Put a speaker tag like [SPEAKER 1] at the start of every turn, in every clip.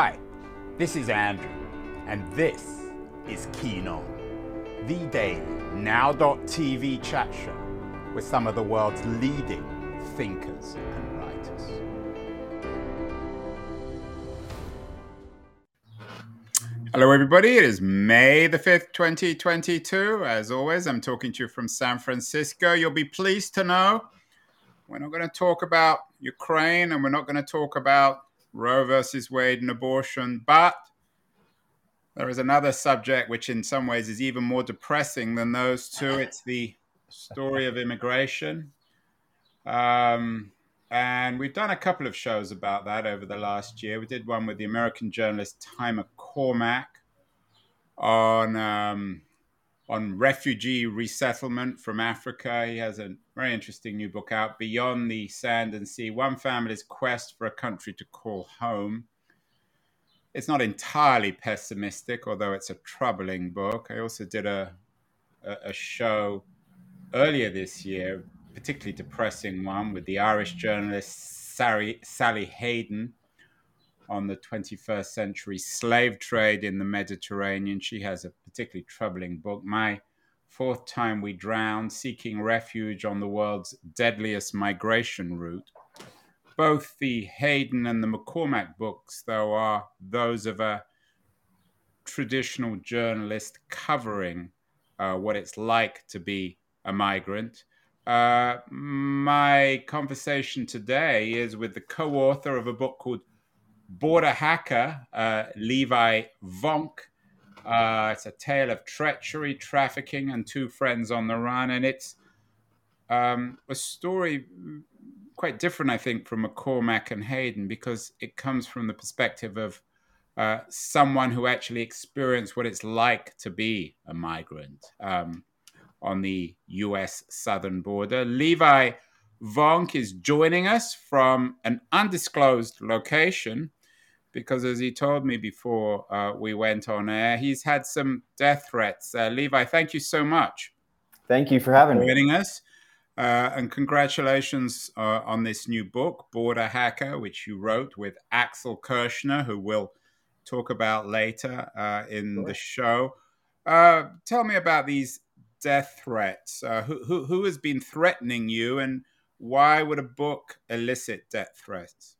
[SPEAKER 1] Hi, this is Andrew, and this is Keen On, the daily now.tv chat show with some of the world's leading thinkers and writers. Hello, everybody. It is May the 5th, 2022. As always, I'm talking to you from San Francisco. You'll be pleased to know we're not going to talk about Ukraine and we're not going to talk about Roe versus Wade and abortion, but there is another subject which, in some ways, is even more depressing than those two. It's the story of immigration. Um, and we've done a couple of shows about that over the last year. We did one with the American journalist Ty McCormick on um, on refugee resettlement from Africa. He has a very interesting new book out, Beyond the Sand and Sea One Family's Quest for a Country to Call Home. It's not entirely pessimistic, although it's a troubling book. I also did a, a, a show earlier this year, particularly depressing one, with the Irish journalist Sally, Sally Hayden on the 21st century slave trade in the Mediterranean. She has a particularly troubling book. My fourth time we drowned, seeking refuge on the world's deadliest migration route. Both the Hayden and the McCormick books, though, are those of a traditional journalist covering uh, what it's like to be a migrant. Uh, my conversation today is with the co author of a book called Border Hacker, uh, Levi Vonk. Uh, it's a tale of treachery, trafficking, and two friends on the run. And it's um, a story quite different, I think, from McCormick and Hayden because it comes from the perspective of uh, someone who actually experienced what it's like to be a migrant um, on the US southern border. Levi Vonk is joining us from an undisclosed location because as he told me before uh, we went on air, he's had some death threats. Uh, Levi, thank you so much.
[SPEAKER 2] Thank you for having
[SPEAKER 1] me. Joining us. Uh, and congratulations uh, on this new book, Border Hacker, which you wrote with Axel Kirschner, who we'll talk about later uh, in sure. the show. Uh, tell me about these death threats. who, who, who has been threatening you, and why would a book elicit death threats?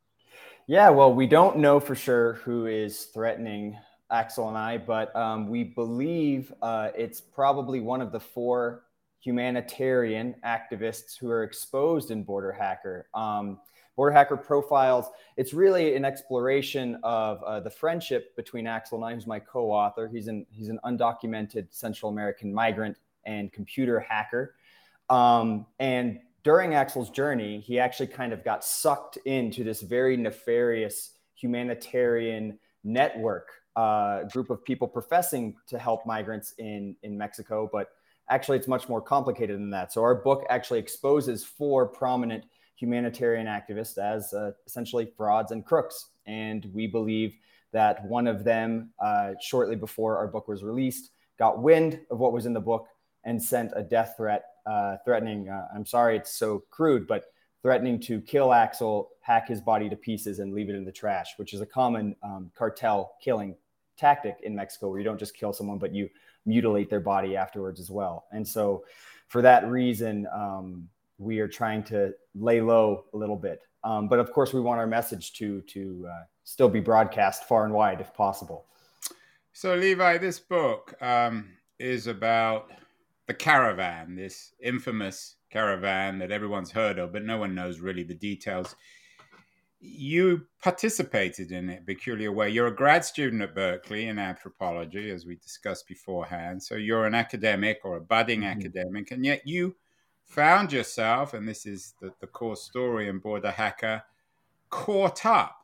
[SPEAKER 2] Yeah, well, we don't know for sure who is threatening Axel and I, but um, we believe uh, it's probably one of the four humanitarian activists who are exposed in Border Hacker. Um, Border Hacker profiles, it's really an exploration of uh, the friendship between Axel and I, who's my co author. He's an, he's an undocumented Central American migrant and computer hacker. Um, and during Axel's journey, he actually kind of got sucked into this very nefarious humanitarian network uh, group of people professing to help migrants in, in Mexico, but actually it's much more complicated than that. So our book actually exposes four prominent humanitarian activists as uh, essentially frauds and crooks. And we believe that one of them, uh, shortly before our book was released, got wind of what was in the book and sent a death threat uh, threatening, uh, I'm sorry it's so crude, but threatening to kill Axel, hack his body to pieces, and leave it in the trash, which is a common um, cartel killing tactic in Mexico where you don't just kill someone, but you mutilate their body afterwards as well. And so, for that reason, um, we are trying to lay low a little bit. Um, but of course, we want our message to to uh, still be broadcast far and wide if possible.
[SPEAKER 1] So, Levi, this book um, is about the caravan, this infamous caravan that everyone's heard of, but no one knows really the details. You participated in it peculiar way. You're a grad student at Berkeley in anthropology, as we discussed beforehand. So you're an academic or a budding mm-hmm. academic, and yet you found yourself, and this is the, the core story in Border Hacker, caught up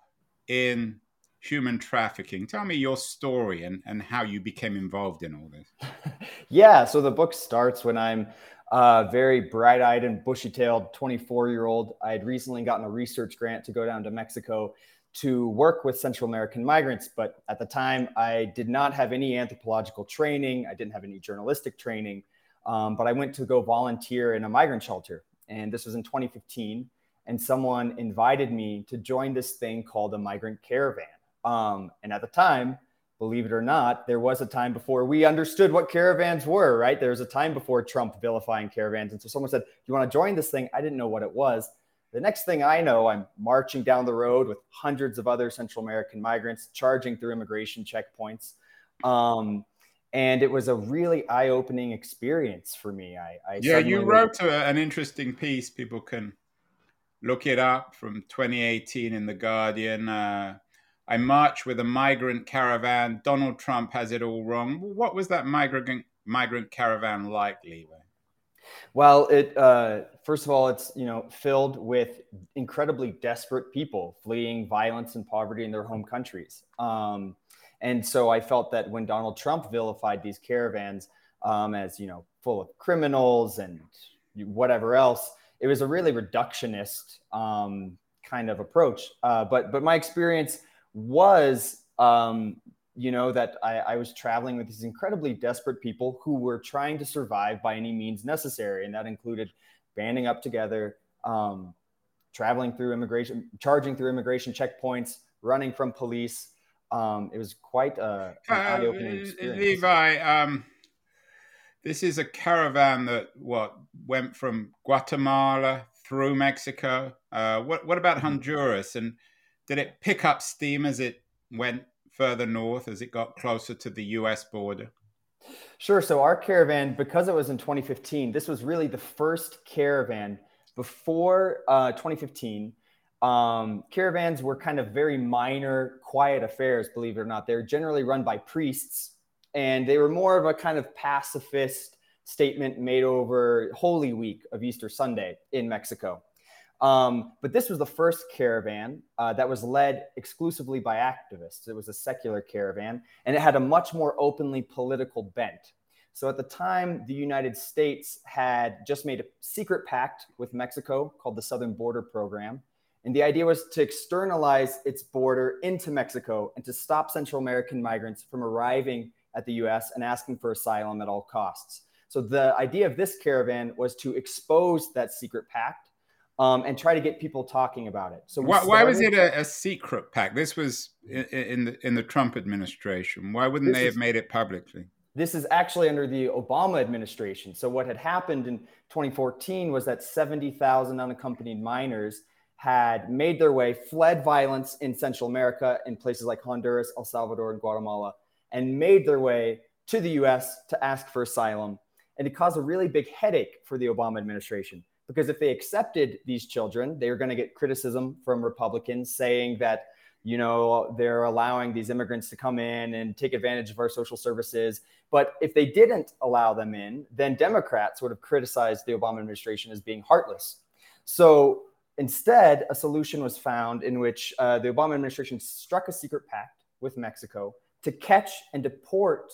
[SPEAKER 1] in human trafficking. Tell me your story and, and how you became involved in all this.
[SPEAKER 2] yeah, so the book starts when I'm a very bright eyed and bushy tailed 24 year old. I had recently gotten a research grant to go down to Mexico to work with Central American migrants. But at the time, I did not have any anthropological training, I didn't have any journalistic training. Um, but I went to go volunteer in a migrant shelter. And this was in 2015. And someone invited me to join this thing called a migrant caravan Um, and at the time, believe it or not, there was a time before we understood what caravans were, right? There was a time before Trump vilifying caravans. And so someone said, Do you want to join this thing? I didn't know what it was. The next thing I know, I'm marching down the road with hundreds of other Central American migrants, charging through immigration checkpoints. Um, and it was a really eye-opening experience for me. I, I
[SPEAKER 1] yeah, you wrote a, an interesting piece. People can look it up from 2018 in the Guardian. Uh, I march with a migrant caravan. Donald Trump has it all wrong. What was that migrant migrant caravan like, Levi?
[SPEAKER 2] Well, it uh, first of all, it's you know filled with incredibly desperate people fleeing violence and poverty in their home countries. Um, and so I felt that when Donald Trump vilified these caravans um, as you know full of criminals and whatever else, it was a really reductionist um, kind of approach. Uh, but but my experience was um, you know that I, I, was traveling with these incredibly desperate people who were trying to survive by any means necessary, and that included banding up together, um, traveling through immigration, charging through immigration checkpoints, running from police. Um, it was quite a, an uh, eye-opening experience.
[SPEAKER 1] Levi, um, this is a caravan that what went from Guatemala through Mexico. Uh, what what about mm-hmm. Honduras? And did it pick up steam as it went further north, as it got closer to the U.S. border?
[SPEAKER 2] Sure. So our caravan, because it was in 2015, this was really the first caravan before uh, 2015 um, caravans were kind of very minor, quiet affairs, believe it or not. They're generally run by priests, and they were more of a kind of pacifist statement made over Holy Week of Easter Sunday in Mexico. Um, but this was the first caravan uh, that was led exclusively by activists. It was a secular caravan, and it had a much more openly political bent. So at the time, the United States had just made a secret pact with Mexico called the Southern Border Program. And the idea was to externalize its border into Mexico and to stop Central American migrants from arriving at the US and asking for asylum at all costs. So the idea of this caravan was to expose that secret pact um, and try to get people talking about it.
[SPEAKER 1] So why, why, was it a, a, secret pact? This was in, in, the in the Trump administration. Why wouldn't they have made it publicly?
[SPEAKER 2] This is actually under the Obama administration. So what had happened in 2014 was that 70,000 unaccompanied minors had made their way, fled violence in Central America in places like Honduras, El Salvador, and Guatemala, and made their way to the US to ask for asylum. And it caused a really big headache for the Obama administration because if they accepted these children, they were going to get criticism from Republicans saying that, you know, they're allowing these immigrants to come in and take advantage of our social services. But if they didn't allow them in, then Democrats would have criticized the Obama administration as being heartless. So Instead, a solution was found in which uh, the Obama administration struck a secret pact with Mexico to catch and deport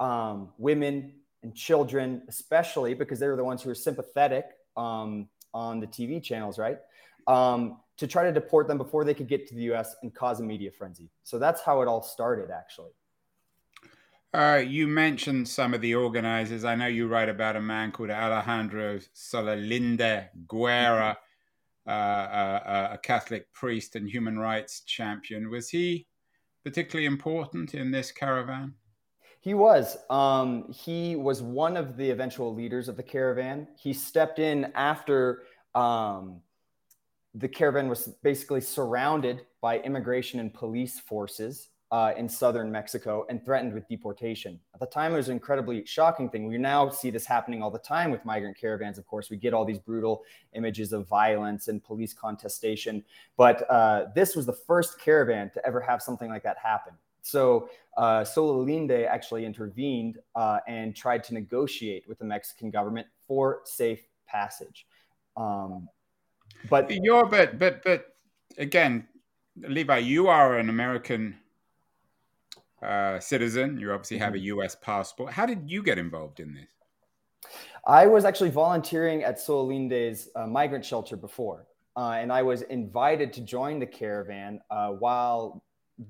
[SPEAKER 2] um, women and children, especially because they were the ones who were sympathetic um, on the TV channels, right? Um, to try to deport them before they could get to the US and cause a media frenzy. So that's how it all started, actually.
[SPEAKER 1] Uh, you mentioned some of the organizers. I know you write about a man called Alejandro Solalinde Guerra. Uh, uh, a Catholic priest and human rights champion. Was he particularly important in this caravan?
[SPEAKER 2] He was. Um, he was one of the eventual leaders of the caravan. He stepped in after um, the caravan was basically surrounded by immigration and police forces uh, in southern Mexico and threatened with deportation. At the time, it was an incredibly shocking thing. We now see this happening all the time with migrant caravans. Of course, we get all these brutal images of violence and police contestation. But uh, this was the first caravan to ever have something like that happen. So uh, Solalinde actually intervened uh, and tried to negotiate with the Mexican government for safe passage. Um,
[SPEAKER 1] but you're, but, but, but again, Levi, you are an American uh, citizen. You obviously have a mm-hmm. U.S. passport. How did you get involved in this?
[SPEAKER 2] I was actually volunteering at Solalinde's uh, migrant shelter before, uh, and I was invited to join the caravan uh, while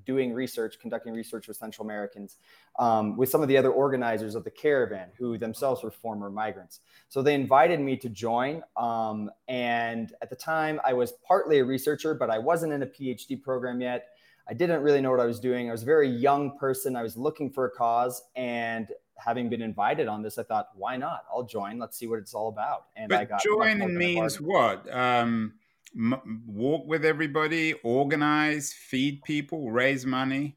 [SPEAKER 2] doing research, conducting research with Central Americans, um, with some of the other organizers of the caravan who themselves were former migrants. So they invited me to join. Um, and at the time, I was partly a researcher, but I wasn't in a PhD program yet. I didn't really know what I was doing. I was a very young person. I was looking for a cause, and having been invited on this, I thought, why not? I'll join. Let's see what it's all about.
[SPEAKER 1] And but I got join means what? Um, m- walk with everybody, organize, feed people, raise money.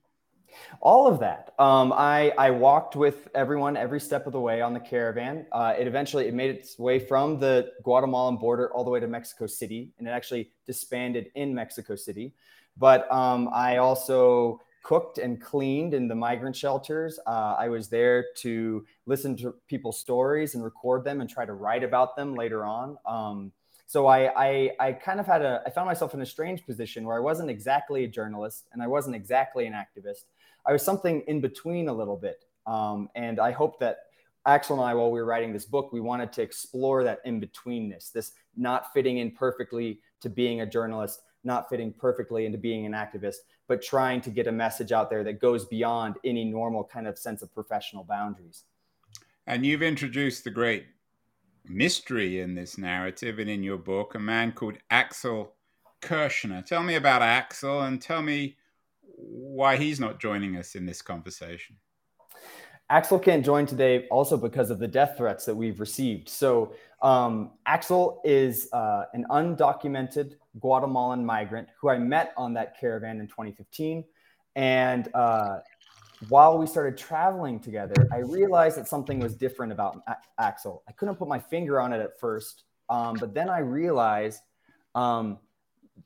[SPEAKER 2] All of that. Um, I, I walked with everyone every step of the way on the caravan. Uh, it eventually it made its way from the Guatemalan border all the way to Mexico City, and it actually disbanded in Mexico City. But um, I also cooked and cleaned in the migrant shelters. Uh, I was there to listen to people's stories and record them and try to write about them later on. Um, so I, I, I kind of had a, I found myself in a strange position where I wasn't exactly a journalist and I wasn't exactly an activist. I was something in between a little bit. Um, and I hope that Axel and I, while we were writing this book, we wanted to explore that in betweenness, this not fitting in perfectly to being a journalist, not fitting perfectly into being an activist, but trying to get a message out there that goes beyond any normal kind of sense of professional boundaries.
[SPEAKER 1] And you've introduced the great mystery in this narrative and in your book, a man called Axel Kirschner. Tell me about Axel and tell me why he's not joining us in this conversation.
[SPEAKER 2] Axel can't join today also because of the death threats that we've received. So, um, Axel is uh, an undocumented Guatemalan migrant who I met on that caravan in 2015. And uh, while we started traveling together, I realized that something was different about A- Axel. I couldn't put my finger on it at first, um, but then I realized um,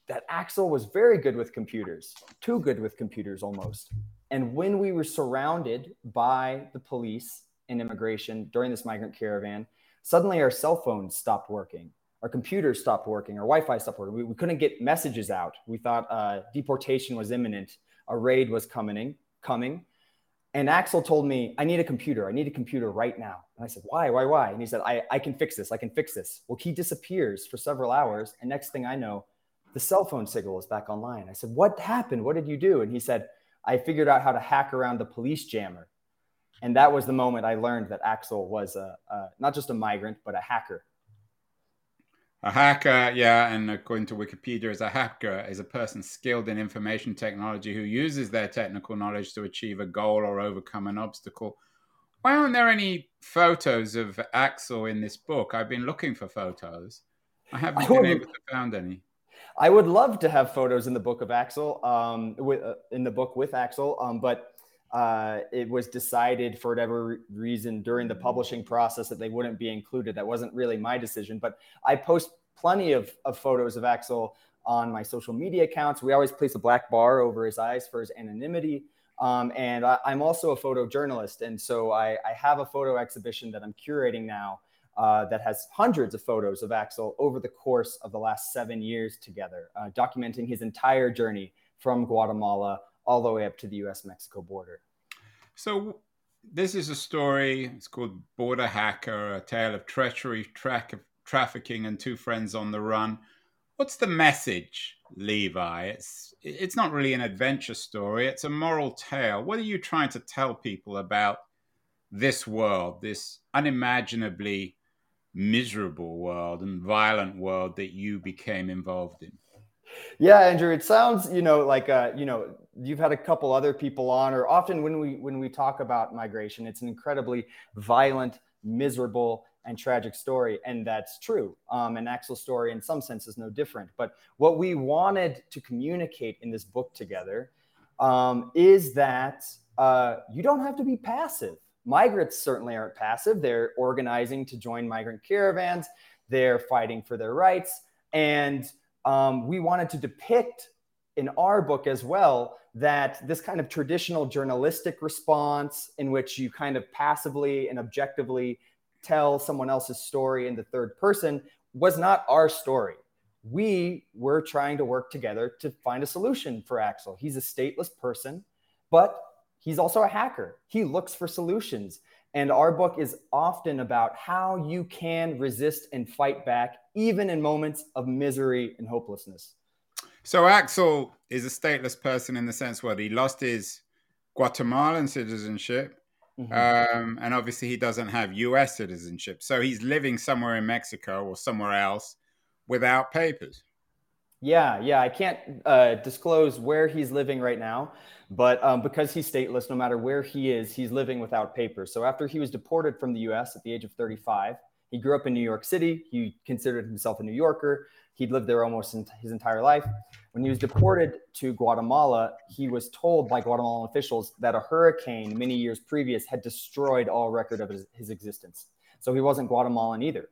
[SPEAKER 2] that Axel was very good with computers, too good with computers almost. And when we were surrounded by the police and immigration during this migrant caravan, suddenly our cell phones stopped working. Our computers stopped working. Our Wi Fi stopped working. We, we, couldn't get messages out. We thought uh, deportation was imminent. A raid was coming. coming. And Axel told me, I need a computer. I need a computer right now. And I said, Why? Why? Why? And he said, I, I can fix this. I can fix this. Well, he disappears for several hours. And next thing I know, the cell phone signal is back online. I said, What happened? What did you do? And he said, I figured out how to hack around the police jammer. And that was the moment I learned that Axel was a, a, not just a migrant, but a hacker.
[SPEAKER 1] A hacker, yeah, and according to Wikipedia, is a hacker is a person skilled in information technology who uses their technical knowledge to achieve a goal or overcome an obstacle. Why aren't there any photos of Axel in this book? I've been looking for photos. I haven't I been able to find any.
[SPEAKER 2] I would love to have photos in the book of Axel, um, with, uh, in the book with Axel, um, but uh, it was decided for whatever reason during the publishing process that they wouldn't be included. That wasn't really my decision, but I post plenty of, of photos of Axel on my social media accounts. We always place a black bar over his eyes for his anonymity. Um, and I, am also a photojournalist. And so I, I, have a photo exhibition that I'm curating now uh, that has hundreds of photos of Axel over the course of the last seven years together, uh, documenting his entire journey from Guatemala all the way up to the US Mexico border.
[SPEAKER 1] So, this is a story. It's called Border Hacker, a tale of treachery, track of trafficking, and two friends on the run. What's the message, Levi? It's it's not really an adventure story. It's a moral tale. What are you trying to tell people about this world, this unimaginably miserable world and violent world that you became involved in?
[SPEAKER 2] Yeah, Andrew, it sounds, you know, like uh, you know, you've had a couple other people on, or often when we when we talk about migration, it's an incredibly violent, miserable, and tragic story, and that's true. Um, and Axel's story, in some sense, is no different. But what we wanted to communicate in this book together um, is that uh, you don't have to be passive Migrants certainly aren't passive. They're organizing to join migrant caravans, they're fighting for their rights. And um, we wanted to depict in our book as well that this kind of traditional journalistic response, in which you kind of passively and objectively tell someone else's story in the third person, was not our story. We were trying to work together to find a solution for Axel. He's a stateless person, but He's also a hacker. He looks for solutions. And our book is often about how you can resist and fight back, even in moments of misery and hopelessness.
[SPEAKER 1] So, Axel is a stateless person in the sense where he lost his Guatemalan citizenship. Mm-hmm. Um, and obviously, he doesn't have US citizenship. So, he's living somewhere in Mexico or somewhere else without papers.
[SPEAKER 2] Yeah, yeah. I can't uh, disclose where he's living right now, but um, because he's stateless, no matter where he is, he's living without papers. So after he was deported from the US at the age of 35, he grew up in New York City. He considered himself a New Yorker. He'd lived there almost his entire life. When he was deported to Guatemala, he was told by Guatemalan officials that a hurricane many years previous had destroyed all record of his, his existence. So he wasn't Guatemalan either.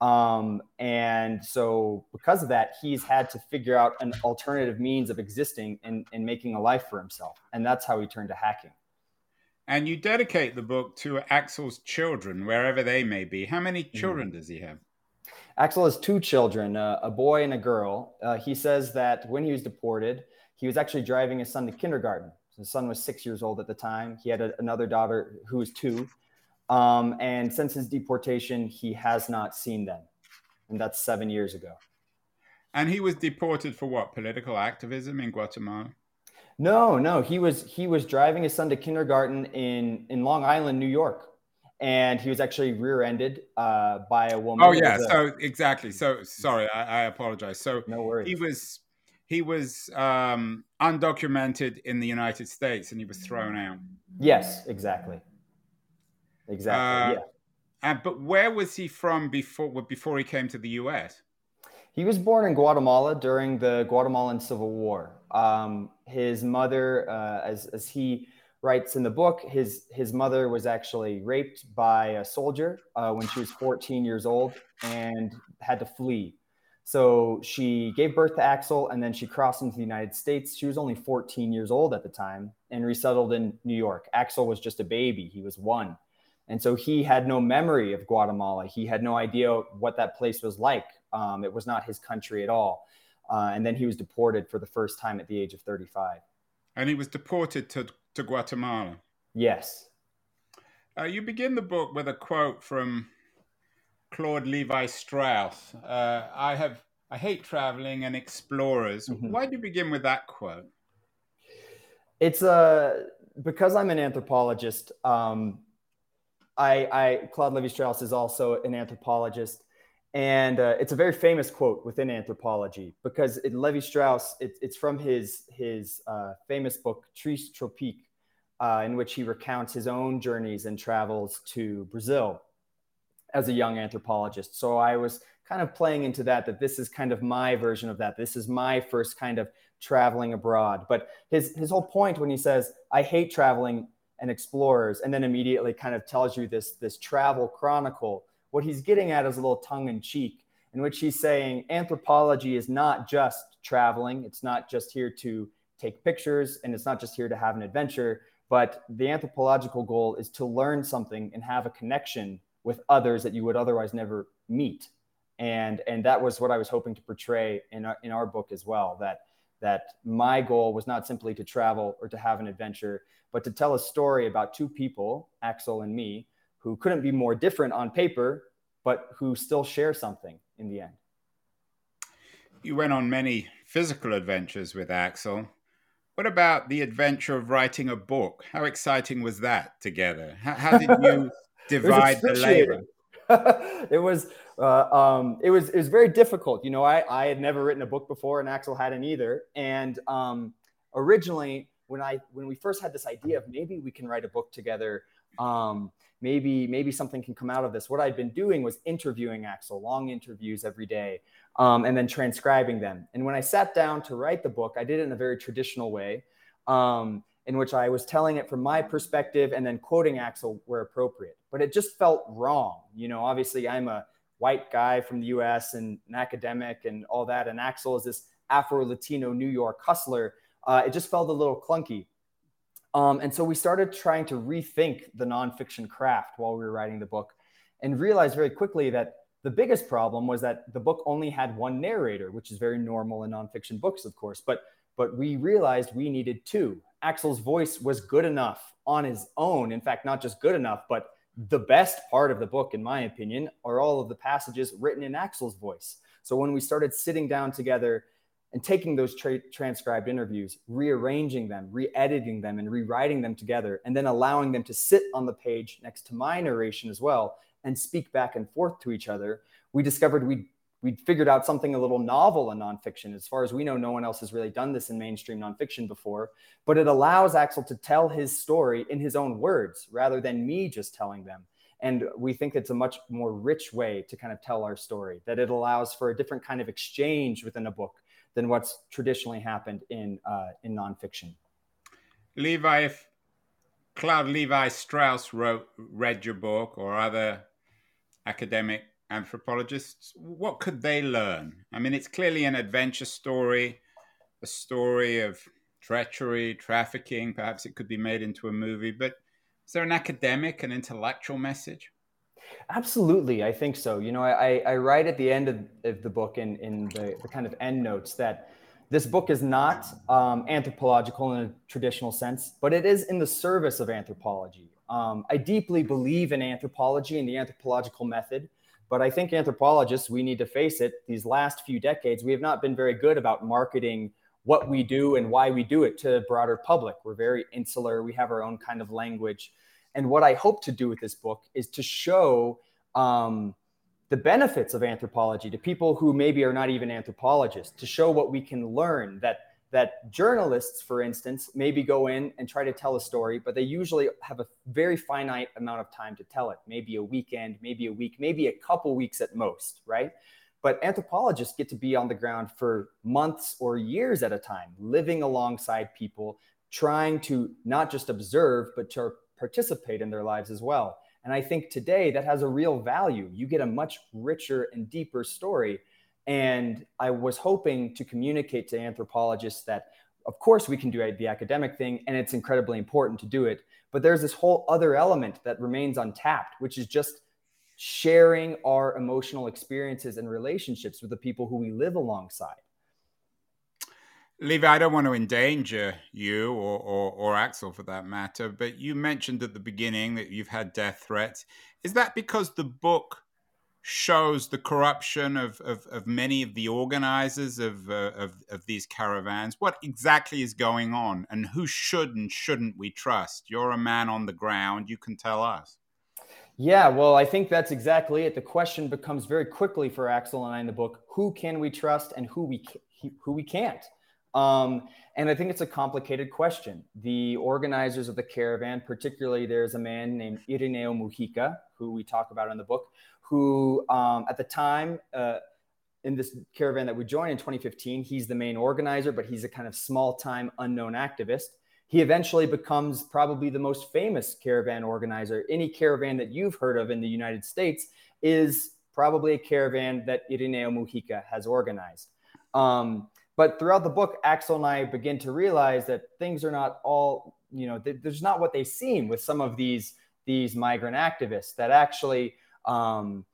[SPEAKER 2] Um, and so, because of that, he's had to figure out an alternative means of existing and, and making a life for himself. And that's how he turned to hacking.
[SPEAKER 1] And you dedicate the book to Axel's children, wherever they may be. How many mm-hmm. children mm. does he have?
[SPEAKER 2] Axel has two children, uh, a boy and a girl. Uh, he says that when he was deported, he was actually driving his son to kindergarten. His son was six years old at the time. He had a, another daughter who was two. Um, and since his deportation, he has not seen them. And that's seven years ago.
[SPEAKER 1] And he was deported for what? Political activism in Guatemala?
[SPEAKER 2] No, no. He was he was driving his son to kindergarten in in Long Island, New York, and he was actually rear-ended uh, by a woman.
[SPEAKER 1] Oh yeah, a, so exactly. So sorry, I, I, apologize. So
[SPEAKER 2] no worries.
[SPEAKER 1] He was he was um, undocumented in the United States, and he was thrown out.
[SPEAKER 2] Yes, exactly. Exactly. Uh, yeah.
[SPEAKER 1] And, but where was he from before before he came to the U.S.?
[SPEAKER 2] He was born in Guatemala during the Guatemalan Civil War. Um, his mother, uh, as, as he writes in the book, his, his mother was actually raped by a soldier uh, when she was 14 years old and had to flee. So she gave birth to Axel and then she crossed into the United States. She was only 14 years old at the time and resettled in New York. Axel was just a baby, he was one. And so he had no memory of Guatemala. He had no idea what that place was like. Um, it was not his country at all. Uh, and then he was deported for the first time at the age of 35.
[SPEAKER 1] And he was deported to, to Guatemala?
[SPEAKER 2] Yes.
[SPEAKER 1] Uh, you begin the book with a quote from Claude Levi Strauss. Uh, I have I hate traveling and explorers. Mm-hmm. Why do you begin with that quote?
[SPEAKER 2] It's a uh, because I'm an anthropologist. Um, I, I Claude Levi Strauss is also an anthropologist, and uh, it's a very famous quote within anthropology because it, Levi Strauss it, it's from his his uh, famous book Tristes Tropiques, uh, in which he recounts his own journeys and travels to Brazil as a young anthropologist. So I was kind of playing into that that this is kind of my version of that. This is my first kind of traveling abroad. But his his whole point when he says I hate traveling and explorers and then immediately kind of tells you this this travel chronicle what he's getting at is a little tongue in cheek in which he's saying anthropology is not just traveling. It's not just here to take pictures and it's not just here to have an adventure but the anthropological goal is to learn something and have a connection with others that you would otherwise never meet. And and that was what i was hoping to portray in our, in our book as well that that my goal was not simply to travel or to have an adventure but to tell a story about two people, Axel and me, who couldn't be more different on paper, but who still share something in the end.
[SPEAKER 1] You went on many physical adventures with Axel. What about the adventure of writing a book? How exciting was that together? How, how did you divide the labor?
[SPEAKER 2] it was uh, um, it was it was very difficult. You know, I I had never written a book before, and Axel hadn't either. And um, originally, when I when we first had this idea of maybe we can write a book together, um, maybe maybe something can come out of this. What I'd been doing was interviewing Axel, long interviews every day, um, and then transcribing them. And when I sat down to write the book, I did it in a very traditional way, um, in which I was telling it from my perspective and then quoting Axel where appropriate. But it just felt wrong. You know, obviously I'm a white guy from the U.S. and an academic and all that, and Axel is this Afro Latino New York hustler uh, it just felt a little clunky. Um, and so we started trying to rethink the nonfiction craft while we were writing the book and realized very quickly that the biggest problem was that the book only had one narrator, which is very normal in nonfiction books, of course. But but we realized we needed two. Axel's voice was good enough on his own. In fact, not just good enough, but the best part of the book, in my opinion, are all of the passages written in Axel's voice. So when we started sitting down together and taking those tra- transcribed interviews, rearranging them, re editing them, and rewriting them together, and then allowing them to sit on the page next to my narration as well and speak back and forth to each other, we discovered we we figured out something a little novel in nonfiction. As far as we know, no one else has really done this in mainstream nonfiction before. But it allows Axel to tell his story in his own words rather than me just telling them. And we think it's a much more rich way to kind of tell our story, that it allows for a different kind of exchange within a book than what's traditionally happened in, uh, in nonfiction.
[SPEAKER 1] Levi, if Claude Levi Strauss wrote, read your book or other academic anthropologists, what could they learn? I mean, it's clearly an adventure story, a story of treachery, trafficking. Perhaps it could be made into a movie, but is there an academic and intellectual message?
[SPEAKER 2] Absolutely, I think so. You know, I, I write at the end of, of the book in, in the, the kind of end notes that this book is not um, anthropological in a traditional sense, but it is in the service of anthropology. Um, I deeply believe in anthropology and the anthropological method. But I think anthropologists, we need to face it, these last few decades, we have not been very good about marketing what we do and why we do it to the broader public. We're very insular, we have our own kind of language. And what I hope to do with this book is to show um, the benefits of anthropology to people who maybe are not even anthropologists, to show what we can learn that that journalists, for instance, maybe go in and try to tell a story, but they usually have a very finite amount of time to tell it. Maybe a weekend, maybe a week, maybe a couple weeks at most, right? But anthropologists get to be on the ground for months or years at a time, living alongside people, trying to not just observe, but to participate in their lives as well. And I think today that has a real value. You get a much richer and deeper story and I was hoping to communicate to anthropologists that, of course, we can do the academic thing, and it's incredibly important to do it. But there's this whole other element that remains untapped, which is just sharing our emotional experiences and relationships with the people who we live alongside.
[SPEAKER 1] Levi, I don't want to endanger you or, or, or, Axel for that matter, but you mentioned at the beginning that you've had death threats. Is that because the book shows the corruption of, of, of many of the organizers of, uh, of, of these caravans. What exactly is going on, and who should and shouldn't we trust? You're a man on the ground. You can tell us.
[SPEAKER 2] Yeah, well, I think that's exactly it. The question becomes very quickly for Axel and I in the book: who can we trust and who we who we can't? Um, and I think it's a complicated question. The organizers of the caravan, particularly, there's a man named Irineo Mujica, who we talk about in the book, who um, at the time uh, in this caravan that we joined in 2015, he's the main organizer, but he's a kind of small time unknown activist. He eventually becomes probably the most famous caravan organizer. Any caravan that you've heard of in the United States is probably a caravan that Irineo Mujica has organized. Um, but throughout the book, Axel and I begin to realize that things are not all, you know, there's not what they seem with some of these these migrant activists that actually um,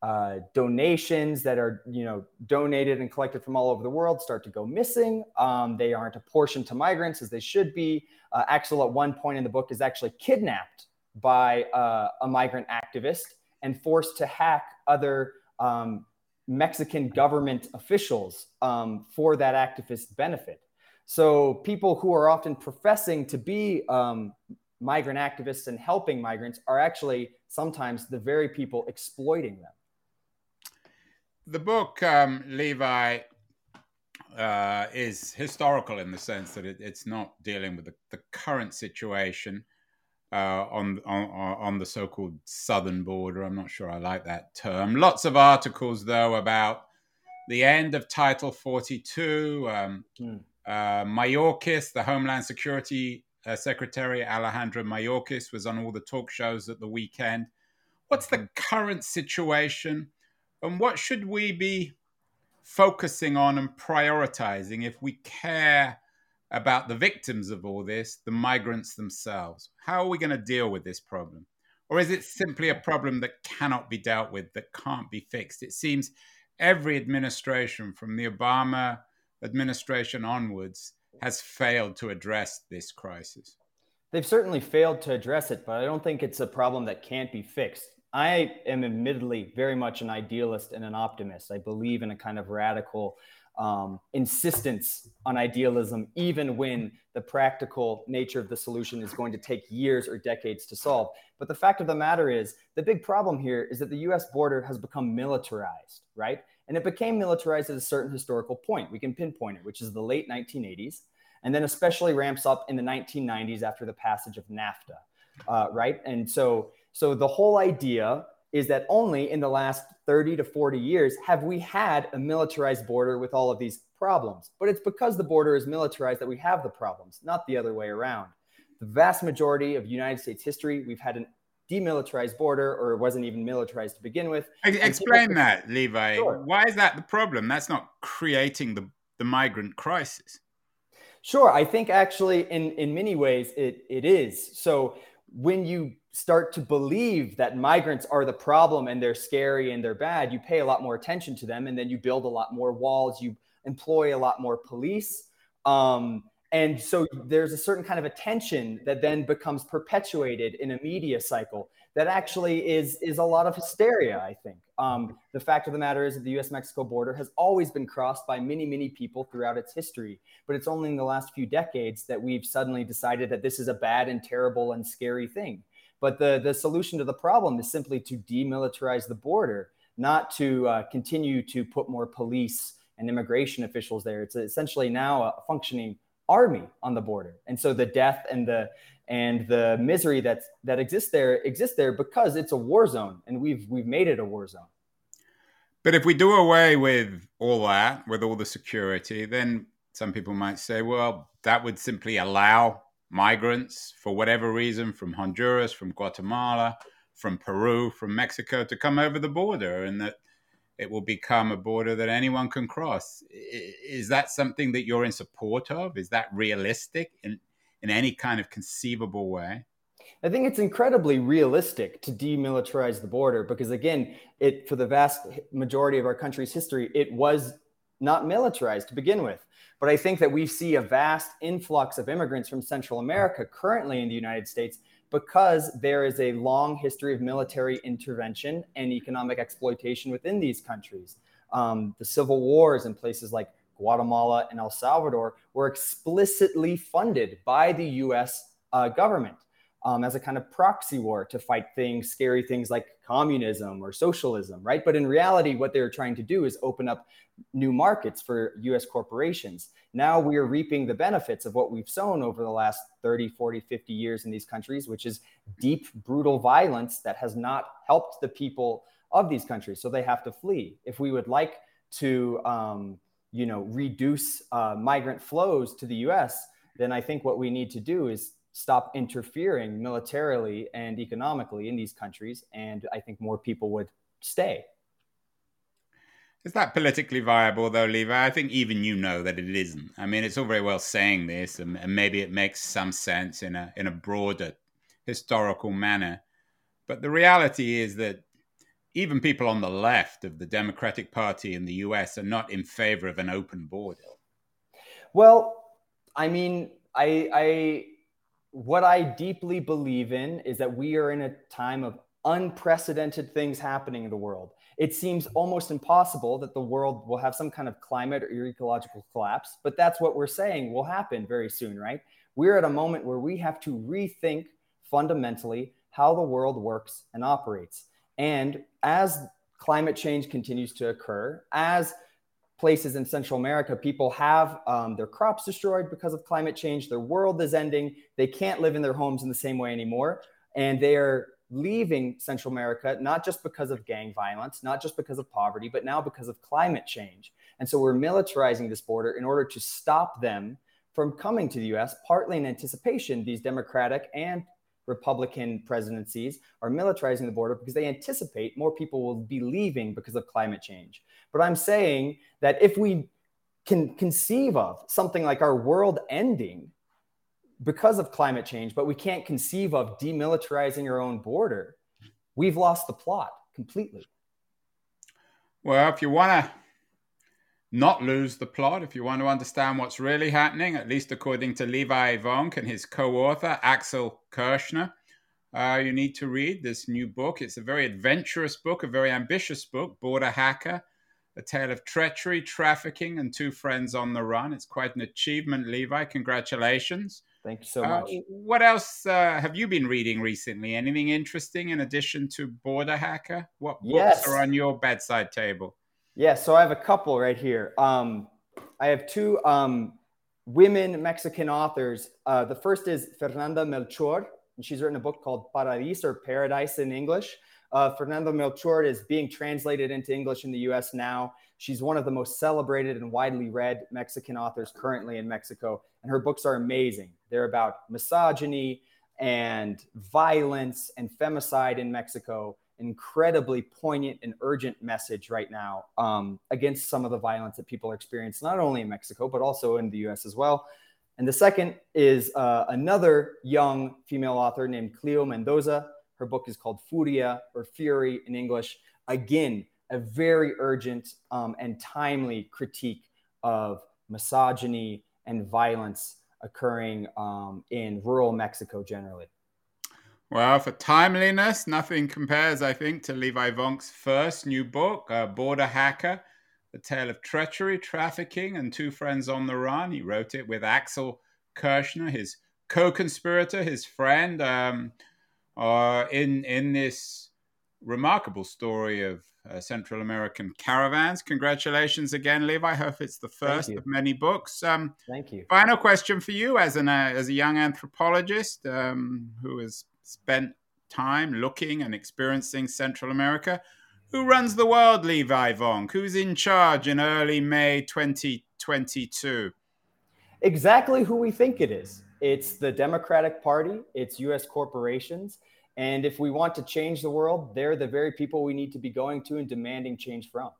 [SPEAKER 2] uh, donations that are you know donated and collected from all over the world start to go missing. Um, they aren't apportioned to migrants as they should be. Uh, Axel, at one point in the book, is actually kidnapped by uh, a migrant activist and forced to hack other um, Mexican government officials um, for that activist benefit. So people who are often professing to be um, migrant activists and helping migrants are actually sometimes the very people exploiting them.
[SPEAKER 1] The book, um, Levi, uh, is historical in the sense that it, it's not dealing with the, the current situation uh, on, on, on the so-called southern border. I'm not sure I like that term. Lots of articles, though, about the end of Title 42. Um, mm. uh, Mayorkas, the Homeland Security uh, Secretary Alejandro Mayorkas was on all the talk shows at the weekend. What's the current situation, and what should we be focusing on and prioritizing if we care about the victims of all this, the migrants themselves? How are we going to deal with this problem? Or is it simply a problem that cannot be dealt with, that can't be fixed? It seems every administration from the Obama administration onwards has failed to address this crisis?
[SPEAKER 2] They've certainly failed to address it, but I don't think it's a problem that can't be fixed. I am admittedly very much an idealist and an optimist. I believe in a kind of radical um, insistence on idealism, even when the practical nature of the solution is going to take years or decades to solve. But the fact of the matter is, the big problem here is that the US border has become militarized, right? And it became militarized at a certain historical point. We can pinpoint it, which is the late 1980s, and then especially ramps up in the 1990s after the passage of NAFTA, uh, right? And so, so the whole idea is that only in the last 30 to 40 years have we had a militarized border with all of these problems. But it's because the border is militarized that we have the problems, not the other way around. The vast majority of United States history, we've had an demilitarized border or it wasn't even militarized to begin with.
[SPEAKER 1] Explain that, Levi. Sure. Why is that the problem? That's not creating the, the migrant crisis.
[SPEAKER 2] Sure. I think actually in, in many ways it, it is. So when you start to believe that migrants are the problem and they're scary and they're bad, you pay a lot more attention to them and then you build a lot more walls, you employ a lot more police. Um, and so there's a certain kind of attention that then becomes perpetuated in a media cycle that actually is is a lot of hysteria i think. Um, the fact of the matter is that the us mexico border has always been crossed by many many people throughout its history but it's only in the last few decades that we've suddenly decided that this is a bad and terrible and scary thing. But the the solution to the problem is simply to demilitarize the border not to uh, continue to put more police and immigration officials there. It's essentially now a functioning army on the border. And so the death and the and the misery that's that exists there exists there because it's a war zone and we've we've made it a war zone.
[SPEAKER 1] But if we do away with all that, with all the security, then some people might say, well, that would simply allow migrants for whatever reason from Honduras, from Guatemala, from Peru, from Mexico to come over the border and that it will become a border that anyone can cross. Is that something that you're in support of? Is that realistic in, in any kind of conceivable way?
[SPEAKER 2] I think it's incredibly realistic to demilitarize the border because, again, it for the vast majority of our country's history, it was not militarized to begin with. But I think that we see a vast influx of immigrants from Central America currently in the United States because there is a long history of military intervention and economic exploitation within these countries. Um, the civil wars in places like Guatemala and El Salvador were explicitly funded by the US uh, government um, as a kind of proxy war to fight things, scary things like communism or socialism, right? But in reality, what they're trying to do is open up new markets for US corporations. Now we are reaping the benefits of what we've sown over the last 30, 40, 50 years in these countries, which is deep, brutal violence that has not helped the people of these countries. So they have to flee. If we would like to, um, you know, reduce uh, migrant flows to the US, then I think what we need to do is stop interfering militarily and economically in these countries. And I think more people would stay.
[SPEAKER 1] Is that politically viable, though, Levi? I think even you know that it isn't. I mean, it's all very well saying this, and, and maybe it makes some sense in a in a broader historical manner. But the reality is that even people on the left of the Democratic Party in the US are not in favor of an open border.
[SPEAKER 2] Well, I mean, I, I what I deeply believe in is that we are in a time of unprecedented things happening in the world. It seems almost impossible that the world will have some kind of climate or ecological collapse, but that's what we're saying will happen very soon, right? We're at a moment where we have to rethink fundamentally how the world works and operates. And as climate change continues to occur, as places in Central America, people have um, their crops destroyed because of climate change. Their world is ending. They can't live in their homes in the same way anymore. And they are leaving Central America, not just because of gang violence, not just because of poverty, but now because of climate change. And so we're militarizing this border in order to stop them from coming to the US, partly in anticipation these Democratic and Republican presidencies are militarizing the border because they anticipate more people will be leaving because of climate change. But I'm saying that if we can conceive of something like our world ending because of climate change, but we can't conceive of demilitarizing our own border, we've lost the plot completely.
[SPEAKER 1] Well, if you want to not lose the plot, if you want to understand what's really happening, at least according to Levi Vonk and his co author, Axel Kirschner, uh, you need to read this new book. It's a very adventurous book, a very ambitious book, Border Hacker A Tale of Treachery, Trafficking, and Two Friends on the Run. It's quite an achievement, Levi. Congratulations.
[SPEAKER 2] Thank you so uh, much. Uh,
[SPEAKER 1] what else uh, have you been reading recently? Anything interesting in addition to Border Hacker? What books yes. are on your bedside table?
[SPEAKER 2] Yeah, so I have a couple right here. Um, I have two um, women Mexican authors. Uh, the first is Fernanda Melchor, and she's written a book called Páradais or Paradise in English. Uh, Fernanda Melchor is being translated into English in the US now. She's one of the most celebrated and widely read Mexican authors currently in Mexico, and her books are amazing. They're about misogyny and violence and femicide in Mexico incredibly poignant and urgent message right now um, against some of the violence that people are experiencing, not only in Mexico, but also in the US as well. And the second is uh, another young female author named Clyo Mendoza. Her book is called Furia or Fury in English. Again, a very urgent um, and timely critique of misogyny and violence occurring um, in rural Mexico generally.
[SPEAKER 1] Well, for timeliness, nothing compares, I think, to Levi Vonk's first new book, uh, Border Hacker, The Tale of Treachery, Trafficking, and Two Friends on the Run. He wrote it with Axel Kirschner, his co conspirator, his friend, um, uh, in, in this remarkable story of uh, Central American caravans. Congratulations again, Levi. I hope it's the first of many books.
[SPEAKER 2] Um, Thank you.
[SPEAKER 1] Final question for you, as an uh, as a young anthropologist um, who has spent time looking and experiencing Central America. Who runs the world, Levi Vonk? Who's in charge in early May 2022?
[SPEAKER 2] Exactly who we think it is. It's the Democratic Party, it's US corporations. And if we want to change the world, they're the very people we need to be going to and demanding change from.